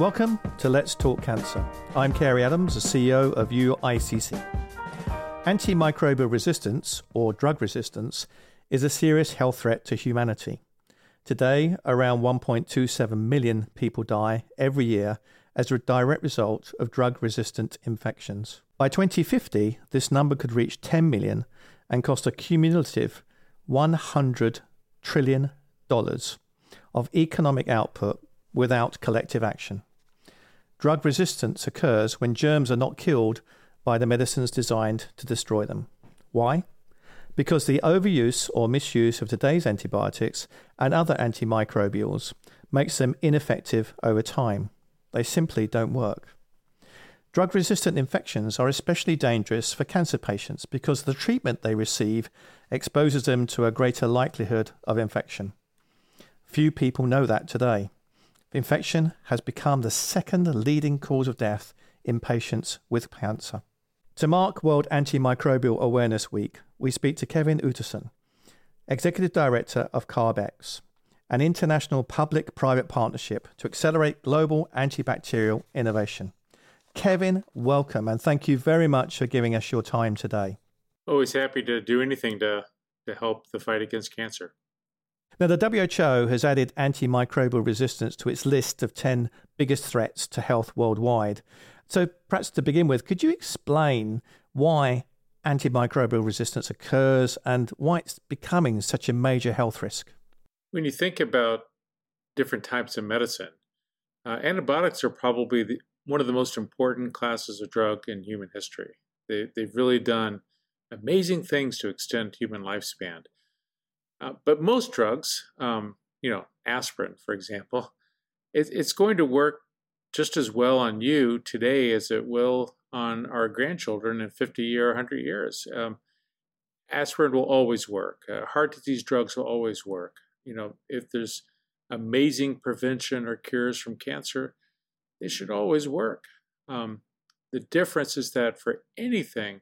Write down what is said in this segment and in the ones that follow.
Welcome to Let's Talk Cancer. I'm Cary Adams, the CEO of UICC. Antimicrobial resistance, or drug resistance, is a serious health threat to humanity. Today, around 1.27 million people die every year as a direct result of drug resistant infections. By 2050, this number could reach 10 million and cost a cumulative $100 trillion of economic output without collective action. Drug resistance occurs when germs are not killed by the medicines designed to destroy them. Why? Because the overuse or misuse of today's antibiotics and other antimicrobials makes them ineffective over time. They simply don't work. Drug resistant infections are especially dangerous for cancer patients because the treatment they receive exposes them to a greater likelihood of infection. Few people know that today. Infection has become the second leading cause of death in patients with cancer. To mark World Antimicrobial Awareness Week, we speak to Kevin Outterson, Executive Director of CARB-X, an international public private partnership to accelerate global antibacterial innovation. Kevin, welcome and thank you very much for giving us your time today. Always happy to do anything to, to help the fight against cancer. Now, the WHO has added antimicrobial resistance to its list of 10 biggest threats to health worldwide. So, perhaps to begin with, could you explain why antimicrobial resistance occurs and why it's becoming such a major health risk? When you think about different types of medicine, uh, antibiotics are probably the, one of the most important classes of drug in human history. They, they've really done amazing things to extend human lifespan. Uh, but most drugs, um, you know, aspirin, for example, it, it's going to work just as well on you today as it will on our grandchildren in 50 or 100 years. Um, aspirin will always work. Uh, heart disease drugs will always work. You know, if there's amazing prevention or cures from cancer, they should always work. Um, the difference is that for anything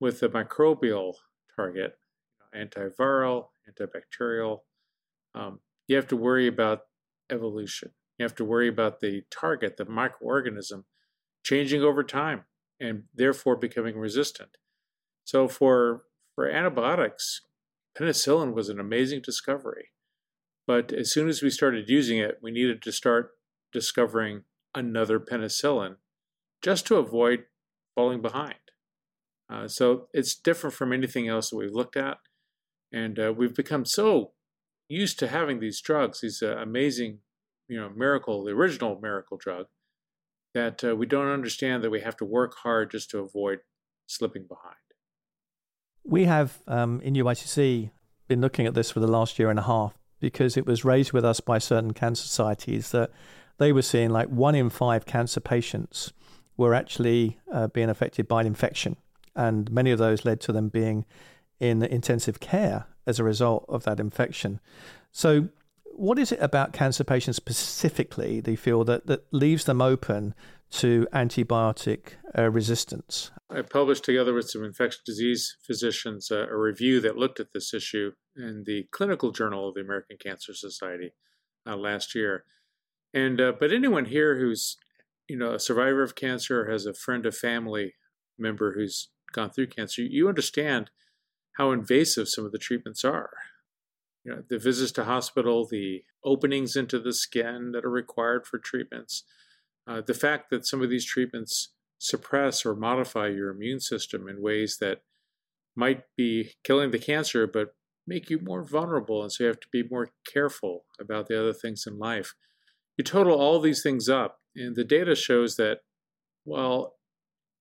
with a microbial target, antiviral, antibacterial, um, you have to worry about evolution. You have to worry about the target, the microorganism, changing over time and therefore becoming resistant. So for for antibiotics, penicillin was an amazing discovery. But as soon as we started using it, we needed to start discovering another penicillin just to avoid falling behind. Uh, so it's different from anything else that we've looked at. And uh, we've become so used to having these drugs, these uh, amazing, you know, miracle, the original miracle drug, that uh, we don't understand that we have to work hard just to avoid slipping behind. We have um, in UICC been looking at this for the last year and a half because it was raised with us by certain cancer societies that they were seeing like one in five cancer patients were actually uh, being affected by an infection. And many of those led to them being in intensive care as a result of that infection. So, what is it about cancer patients specifically, they feel, that, that leaves them open to antibiotic uh, resistance? I published together with some infectious disease physicians uh, a review that looked at this issue in the Clinical Journal of the American Cancer Society uh, last year. And uh, but anyone here who's you know a survivor of cancer or has a friend, or family member who's gone through cancer, you understand how invasive some of the treatments are. You know, the visits to hospital, the openings into the skin that are required for treatments, uh, the fact that some of these treatments suppress or modify your immune system in ways that might be killing the cancer, but make you more vulnerable. And so you have to be more careful about the other things in life. You total all these things up, and the data shows that while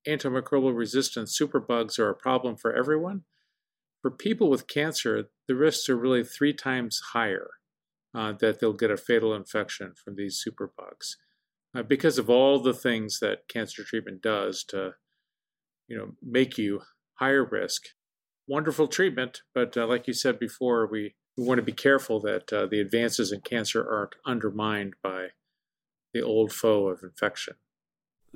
antimicrobial resistant superbugs are a problem for everyone, for people with cancer, the risks are really three times higher uh, that they'll get a fatal infection from these superbugs uh, because of all the things that cancer treatment does to, you know, make you higher risk. Wonderful treatment, but uh, like you said before, we, we want to be careful that uh, the advances in cancer aren't undermined by the old foe of infection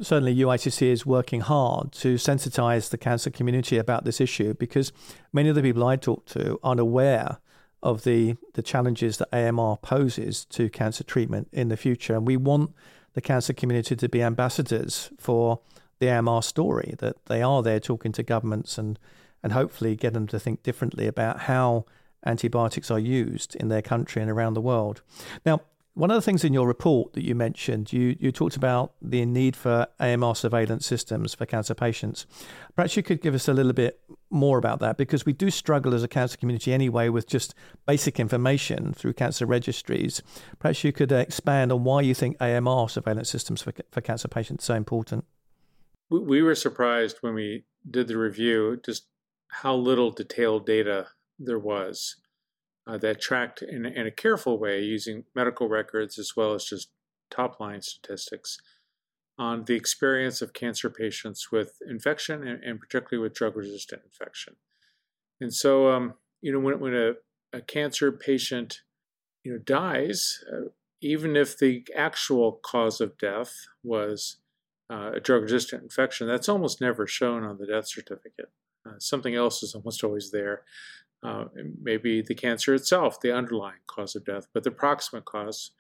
certainly UICC is working hard to sensitize the cancer community about this issue because many of the people I talk to aren't aware of the, the challenges that AMR poses to cancer treatment in the future. And we want the cancer community to be ambassadors for the AMR story, that they are there talking to governments and, and hopefully get them to think differently about how antibiotics are used in their country and around the world. Now, one of the things in your report that you mentioned, you, you talked about the need for AMR surveillance systems for cancer patients. Perhaps you could give us a little bit more about that because we do struggle as a cancer community anyway with just basic information through cancer registries. Perhaps you could uh, expand on why you think AMR surveillance systems for, for cancer patients are so important. We were surprised when we did the review just how little detailed data there was uh, that tracked in, in, a careful way using medical records as well as just top line statistics on the experience of cancer patients with infection and, and particularly with drug resistant infection. And so, um, you know, when, when a, a, cancer patient, you know, dies, uh, even if the actual cause of death was uh, a drug resistant infection, that's almost never shown on the death certificate. Uh, something else is almost always there. Uh, maybe the cancer itself, the underlying cause of death, but the proximate cause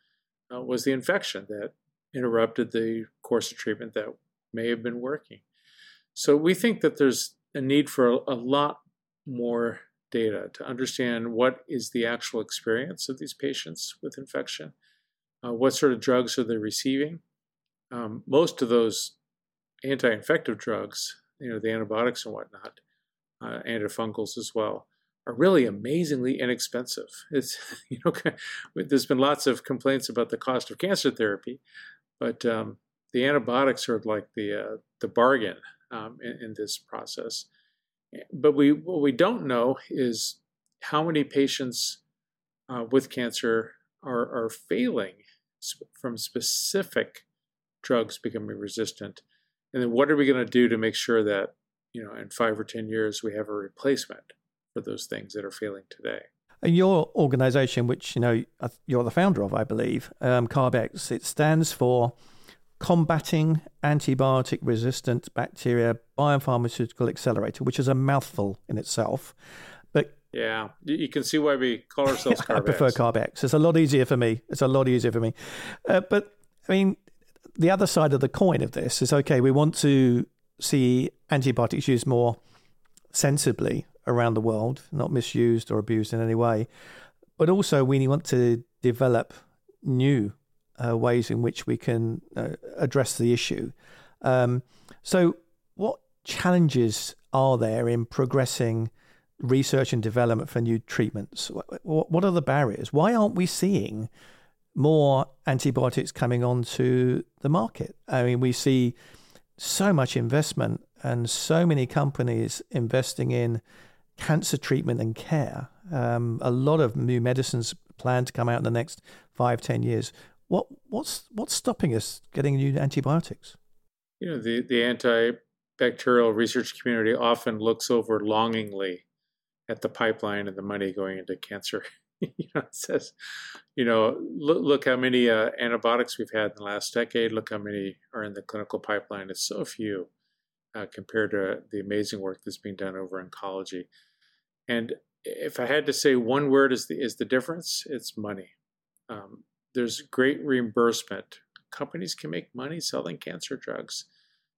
uh, was the infection that interrupted the course of treatment that may have been working. So we think that there's a need for a, a lot more data to understand what is the actual experience of these patients with infection, uh, what sort of drugs are they receiving. Um, most of those anti-infective drugs, you know, the antibiotics and whatnot, uh, antifungals as well, are really amazingly inexpensive. It's you know there's been lots of complaints about the cost of cancer therapy, but um, the antibiotics are like the uh, the bargain um, in, in, this process. But we what we don't know is how many patients uh, with cancer are are failing from specific drugs becoming resistant, and then what are we going to do to make sure that you know in five or ten years we have a replacement for those things that are failing today. And your organization, which you know you're the founder of, I believe, um, CARB-X, it stands for Combating Antibiotic Resistant Bacteria Biopharmaceutical Accelerator, which is a mouthful in itself. But yeah, you can see why we call ourselves CARB-X. I prefer CARB-X. It's a lot easier for me. It's a lot easier for me. Uh, but I mean, the other side of the coin of this is okay. We want to see antibiotics used more sensibly around the world, not misused or abused in any way. But also, we want to develop new uh, ways in which we can uh, address the issue. Um, so, what challenges are there in progressing research and development for new treatments? What, what are the barriers? Why aren't we seeing more antibiotics coming onto the market? I mean, we see so much investment and so many companies investing in cancer treatment and care. Um, a lot of new medicines planned to come out in the next five, ten years. What what's what's stopping us getting new antibiotics? You know, the the antibacterial research community often looks over longingly at the pipeline and the money going into cancer. you know, it says, you know, look, look how many uh, antibiotics we've had in the last decade. Look how many are in the clinical pipeline. It's so few uh, compared to the amazing work that's being done over oncology. And if I had to say one word is the is the difference, it's money. Um, there's great reimbursement. Companies can make money selling cancer drugs.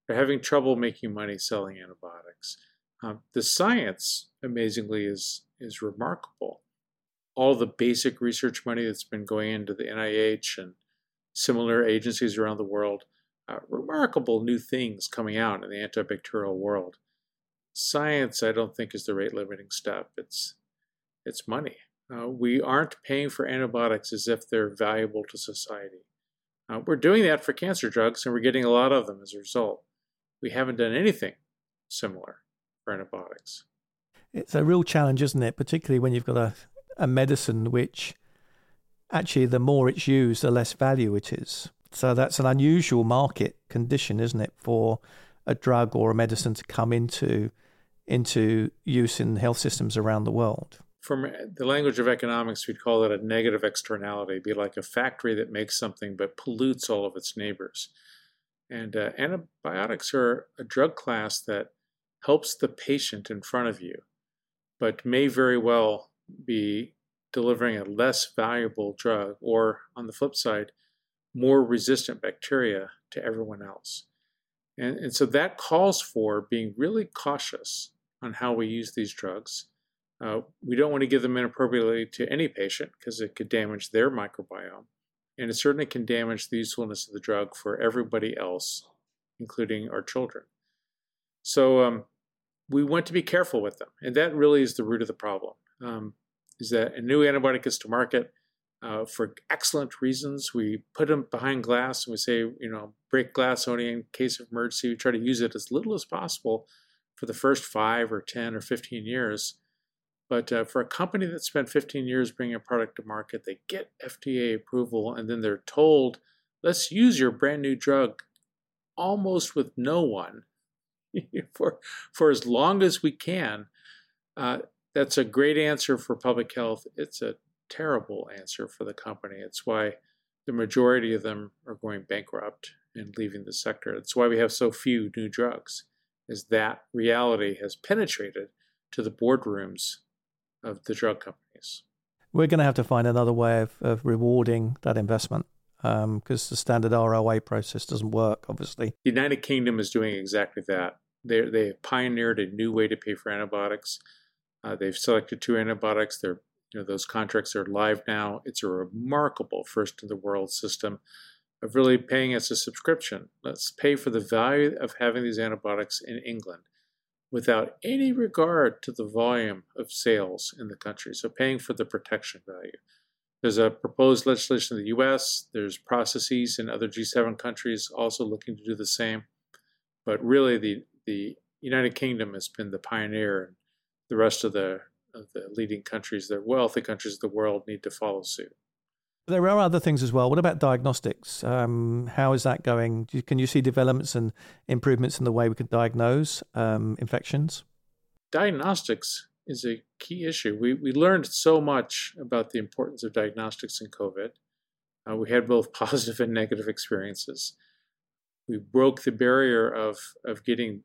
They're having trouble making money selling antibiotics. Um, the science, amazingly, is is remarkable. All the basic research money that's been going into the NIH and similar agencies around the world, uh, remarkable new things coming out in the antibacterial world science, I don't think, is the rate limiting step. It's it's money. Uh, we aren't paying for antibiotics as if they're valuable to society. Uh, we're doing that for cancer drugs, and we're getting a lot of them as a result. We haven't done anything similar for antibiotics. It's a real challenge, isn't it? Particularly when you've got a, a medicine which actually, the more it's used, the less value it is. So that's an unusual market condition, isn't it, for a drug or a medicine to come into into use in health systems around the world. From the language of economics, we'd call it a negative externality, It'd be like a factory that makes something but pollutes all of its neighbors. And uh, antibiotics are a drug class that helps the patient in front of you, but may very well be delivering a less valuable drug, or on the flip side, more resistant bacteria to everyone else. And, and so that calls for being really cautious on how we use these drugs. Uh, we don't want to give them inappropriately to any patient because it could damage their microbiome. And it certainly can damage the usefulness of the drug for everybody else, including our children. So um, we want to be careful with them. And that really is the root of the problem. Um, is that a new antibiotic gets to market uh, for excellent reasons. We put them behind glass and we say, you know, break glass only in case of emergency. We try to use it as little as possible for the first five or 10 or 15 years. But uh, for a company that spent 15 years bringing a product to market, they get FDA approval and then they're told, let's use your brand new drug almost with no one for, for as long as we can. Uh, that's a great answer for public health. It's a terrible answer for the company. It's why the majority of them are going bankrupt and leaving the sector. It's why we have so few new drugs, is that reality has penetrated to the boardrooms of the drug companies. We're going to have to find another way of, of rewarding that investment because um, the standard ROA process doesn't work, obviously. The United Kingdom is doing exactly that. They they have pioneered a new way to pay for antibiotics. Uh, they've selected two antibiotics. They're you know those contracts are live now. It's a remarkable first in the world system of really paying as a subscription. Let's pay for the value of having these antibiotics in England without any regard to the volume of sales in the country. So paying for the protection value. There's a proposed legislation in the US, there's processes in other G7 countries also looking to do the same. But really the the United Kingdom has been the pioneer and the rest of the of the leading countries, the wealthy countries of the world need to follow suit. There are other things as well. What about diagnostics? Um, how is that going? Can you see developments and improvements in the way we can diagnose um, infections? Diagnostics is a key issue. We, we learned so much about the importance of diagnostics in COVID. Uh, we had both positive and negative experiences. We broke the barrier of, of getting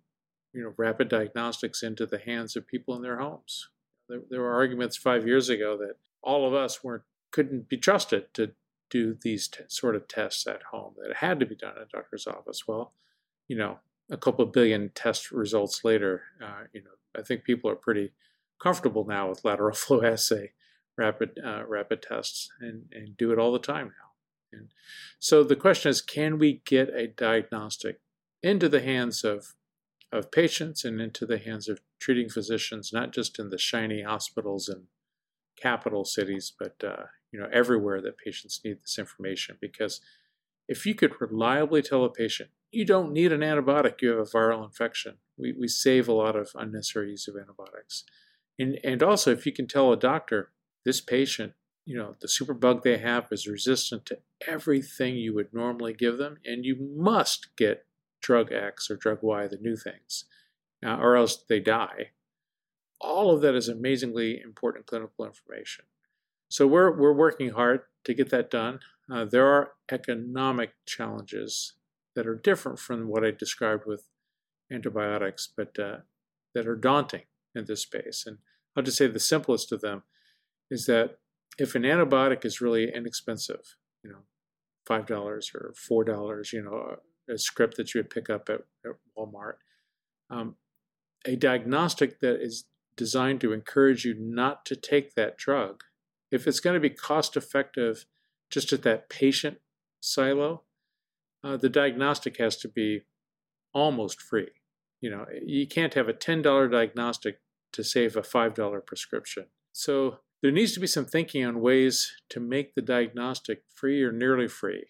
you know, rapid diagnostics into the hands of people in their homes. There, there were arguments five years ago that all of us weren't couldn't be trusted to do these t- sort of tests at home, that it had to be done in a doctor's office. Well, you know, a couple of billion test results later, uh, you know, I think people are pretty comfortable now with lateral flow assay rapid uh, rapid tests and, and do it all the time now. And so the question is, can we get a diagnostic into the hands of of patients and into the hands of treating physicians, not just in the shiny hospitals and capital cities, but uh, you know everywhere that patients need this information. Because if you could reliably tell a patient you don't need an antibiotic, you have a viral infection, we, we save a lot of unnecessary use of antibiotics. And and also if you can tell a doctor this patient, you know, the superbug they have is resistant to everything you would normally give them, and you must get drug X or drug Y, the new things, uh, or else they die all of that is amazingly important clinical information. So we're we're working hard to get that done. Uh, there are economic challenges that are different from what I described with antibiotics, but uh, that are daunting in this space. And I'll just say the simplest of them is that if an antibiotic is really inexpensive, you know, five dollars or four dollars, you know, a script that you would pick up at, at Walmart, um, a diagnostic that is designed to encourage you not to take that drug, if it's going to be cost effective just at that patient silo, uh, the diagnostic has to be almost free. You know, you can't have a $10 diagnostic to save a $5 prescription. So there needs to be some thinking on ways to make the diagnostic free or nearly free,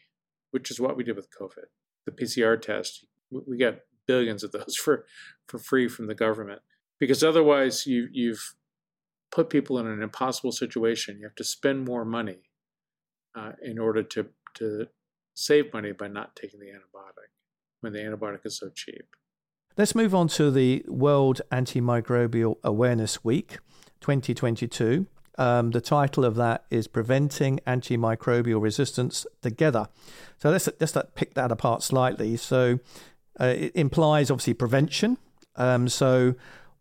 which is what we did with COVID. The PCR test, we got billions of those for, for free from the government because otherwise you you've put people in an impossible situation. You have to spend more money uh, in order to to save money by not taking the antibiotic when the antibiotic is so cheap. Let's move on to the World Antimicrobial Awareness Week 2022. Um, the title of that is Preventing Antimicrobial Resistance Together. So let's, let's pick that apart slightly. So uh, it implies obviously prevention. Um, so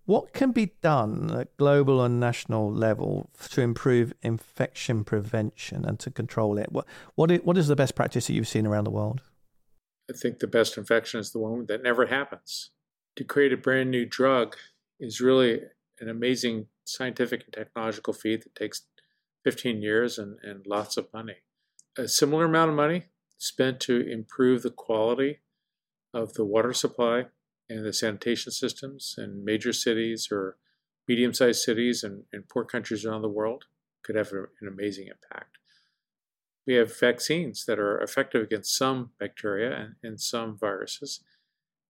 What can be done at global and national level to improve infection prevention and to control it? What, what, is, what is the best practice that you've seen around the world? I think the best infection is the one that never happens. To create a brand new drug is really an amazing scientific and technological feat that takes 15 years and, and lots of money. A similar amount of money spent to improve the quality of the water supply and the sanitation systems in major cities or medium sized cities and, and poor countries around the world could have an amazing impact. We have vaccines that are effective against some bacteria and, and some viruses.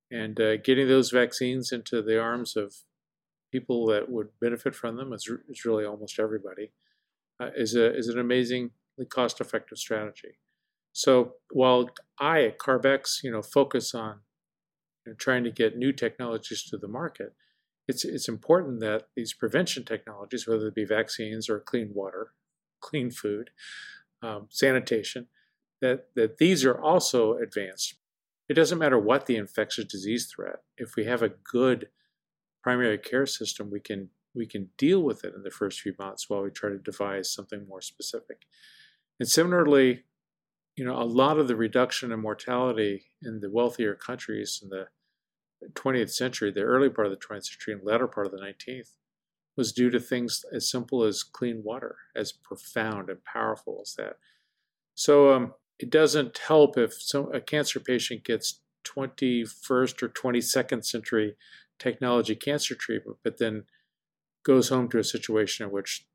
And uh, getting those vaccines into the arms of people that would benefit from them is, is really almost everybody uh, is, a, is an amazingly cost effective strategy. So while I at CARB-X, you know, focus on you know, trying to get new technologies to the market, it's it's important that these prevention technologies, whether it be vaccines or clean water, clean food, um, sanitation, that that these are also advanced. It doesn't matter what the infectious disease threat. If we have a good primary care system, we can we can deal with it in the first few months while we try to devise something more specific. And similarly, you know, a lot of the reduction in mortality in the wealthier countries in the 20th century, the early part of the 20th century and latter part of the 19th, was due to things as simple as clean water, as profound and powerful as that. So um, it doesn't help if some, a cancer patient gets 21st or 22nd century technology cancer treatment, but then goes home to a situation in which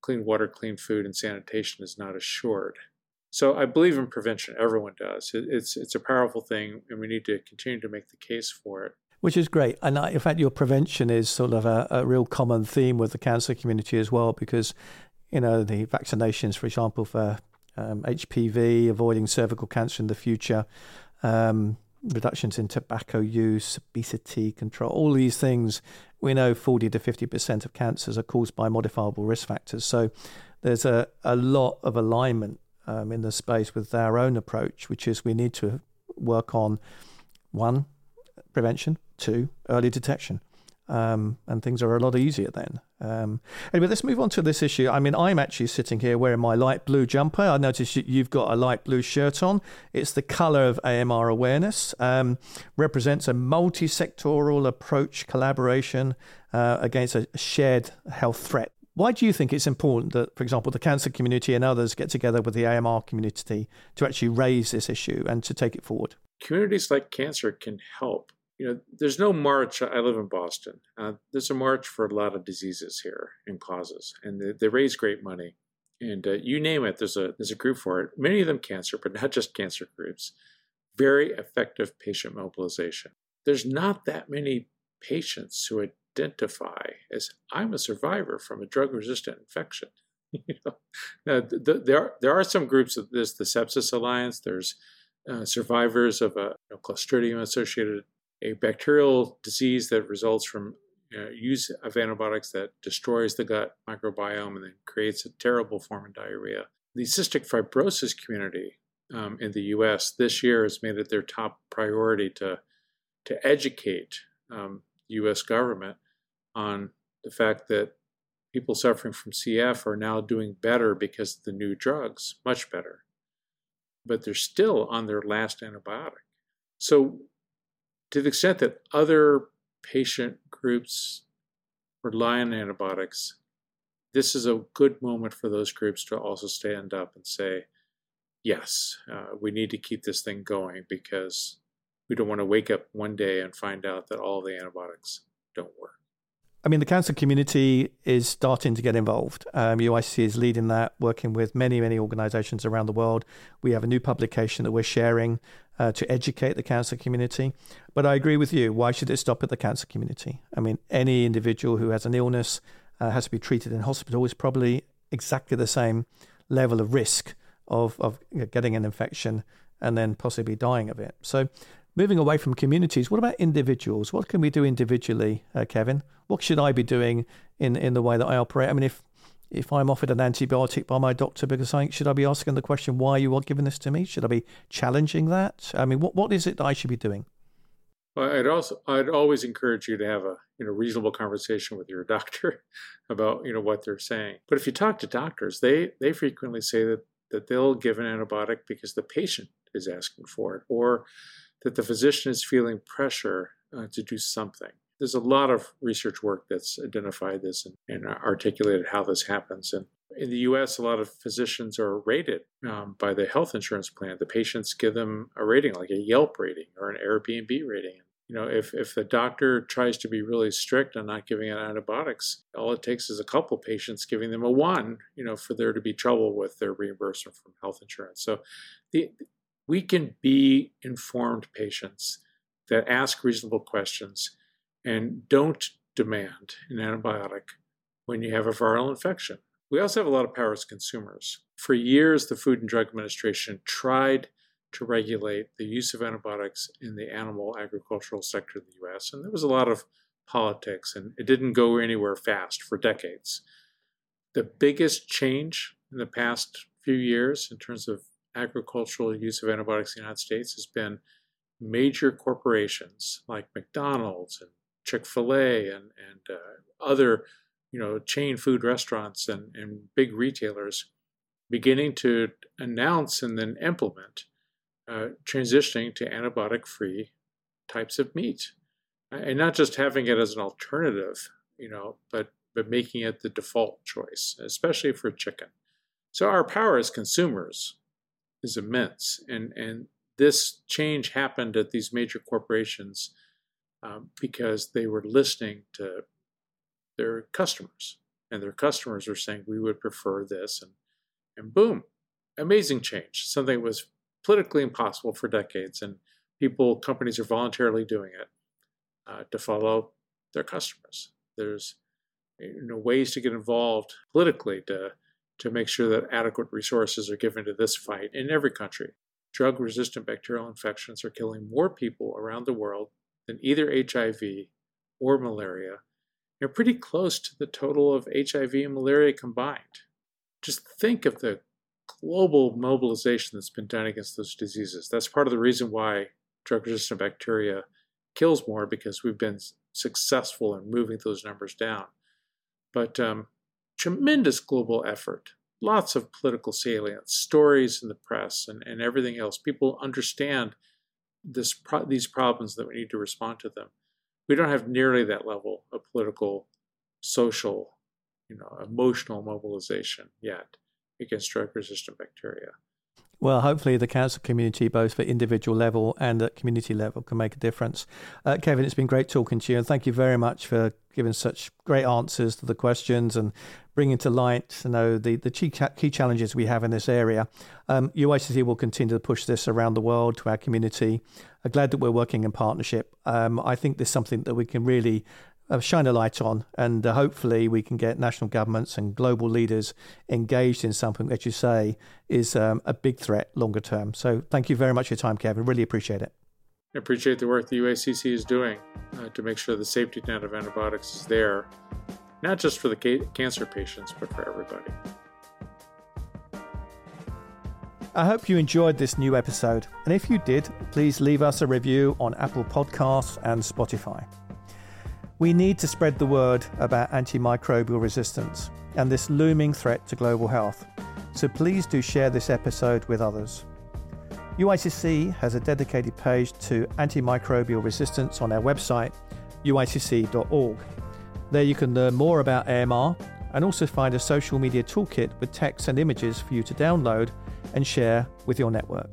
clean water, clean food, and sanitation is not assured. So I believe in prevention. Everyone does. It's it's a powerful thing, and we need to continue to make the case for it. Which is great, and in fact, your prevention is sort of a, a real common theme with the cancer community as well, because you know the vaccinations, for example, for um, HPV, avoiding cervical cancer in the future, um, reductions in tobacco use, obesity control, all these things. We know 40 to 50% of cancers are caused by modifiable risk factors. So there's a, a lot of alignment um, in the space with our own approach, which is we need to work on one, prevention, two, early detection. Um, and things are a lot easier then. Um, anyway, let's move on to this issue. I mean, I'm actually sitting here wearing my light blue jumper. I noticed you've got a light blue shirt on. It's the colour of AMR awareness. Um, represents a multi-sectoral approach collaboration uh, against a shared health threat. Why do you think it's important that, for example, the cancer community and others get together with the AMR community to actually raise this issue and to take it forward? Communities like cancer can help. You know, there's no march. I live in Boston. Uh, there's a march for a lot of diseases here and causes, and they, they raise great money. And uh, you name it, there's a there's a group for it. Many of them cancer, but not just cancer groups. Very effective patient mobilization. There's not that many patients who identify as I'm a survivor from a drug resistant infection. you know, now, the, the, there, are, there are some groups this, the Sepsis Alliance, there's uh, survivors of a you know, Clostridium associated, a bacterial disease that results from you know, use of antibiotics that destroys the gut microbiome and then creates a terrible form of diarrhea. The cystic fibrosis community um, in the U.S. this year has made it their top priority to to educate um, U.S. government on the fact that people suffering from CF are now doing better because of the new drugs, much better. But they're still on their last antibiotic. So, to the extent that other patient groups rely on antibiotics, this is a good moment for those groups to also stand up and say, yes, uh, we need to keep this thing going because we don't want to wake up one day and find out that all the antibiotics don't work. I mean, the cancer community is starting to get involved. Um, UIC is leading that, working with many, many organizations around the world. We have a new publication that we're sharing uh, to educate the cancer community. But I agree with you. Why should it stop at the cancer community? I mean, any individual who has an illness, uh, has to be treated in hospital, is probably exactly the same level of risk of, of getting an infection and then possibly dying of it. So moving away from communities, what about individuals? What can we do individually, uh, Kevin? What should I be doing in, in the way that I operate? I mean, if if I'm offered an antibiotic by my doctor because I should I be asking the question why you are giving this to me? Should I be challenging that? I mean, what what is it that I should be doing? Well, I'd also I'd always encourage you to have a you know reasonable conversation with your doctor about you know what they're saying. But if you talk to doctors, they they frequently say that that they'll give an antibiotic because the patient is asking for it, or that the physician is feeling pressure uh, to do something. There's a lot of research work that's identified this and, and articulated how this happens. And in the US, a lot of physicians are rated um, by the health insurance plan. The patients give them a rating, like a Yelp rating or an Airbnb rating. You know, if, if the doctor tries to be really strict on not giving antibiotics, all it takes is a couple patients giving them a one, you know, for there to be trouble with their reimbursement from health insurance. So the, we can be informed patients that ask reasonable questions and don't demand an antibiotic when you have a viral infection. We also have a lot of power as consumers. For years, the Food and Drug Administration tried to regulate the use of antibiotics in the animal agricultural sector of the US, and there was a lot of politics, and it didn't go anywhere fast for decades. The biggest change in the past few years in terms of agricultural use of antibiotics in the United States has been major corporations like McDonald's and Chick fil A and, and uh, other you know, chain food restaurants and, and big retailers beginning to announce and then implement uh, transitioning to antibiotic free types of meat. And not just having it as an alternative, you know, but, but making it the default choice, especially for chicken. So our power as consumers is immense. And, and this change happened at these major corporations um, because they were listening to their customers. And their customers were saying, we would prefer this. And, and boom, amazing change. Something that was politically impossible for decades. And people, companies are voluntarily doing it uh, to follow their customers. There's you know, ways to get involved politically to, to make sure that adequate resources are given to this fight in every country. Drug resistant bacterial infections are killing more people around the world than either HIV or malaria are pretty close to the total of HIV and malaria combined. Just think of the global mobilization that's been done against those diseases. That's part of the reason why drug resistant bacteria kills more because we've been successful in moving those numbers down. But um, tremendous global effort, lots of political salience, stories in the press, and, and everything else. People understand this pro- these problems that we need to respond to them we don't have nearly that level of political, social, you know, emotional mobilization yet against drug-resistant bacteria. Well, hopefully the council community, both at individual level and at community level, can make a difference. Uh, Kevin, it's been great talking to you, and thank you very much for giving such great answers to the questions and bringing to light you know the, the key, key challenges we have in this area. Um, UICC will continue to push this around the world to our community. I'm glad that we're working in partnership. Um, I think there's something that we can really uh, shine a light on, and uh, hopefully we can get national governments and global leaders engaged in something that you say is um, a big threat longer term. So thank you very much for your time, Kevin. Really appreciate it. I appreciate the work the UICC is doing uh, to make sure the safety net of antibiotics is there, not just for the ca- cancer patients, but for everybody. I hope you enjoyed this new episode, and if you did, please leave us a review on Apple Podcasts and Spotify. We need to spread the word about antimicrobial resistance and this looming threat to global health, so please do share this episode with others. UICC has a dedicated page to antimicrobial resistance on our website, uicc.org. There you can learn more about AMR and also find a social media toolkit with text and images for you to download and share with your network.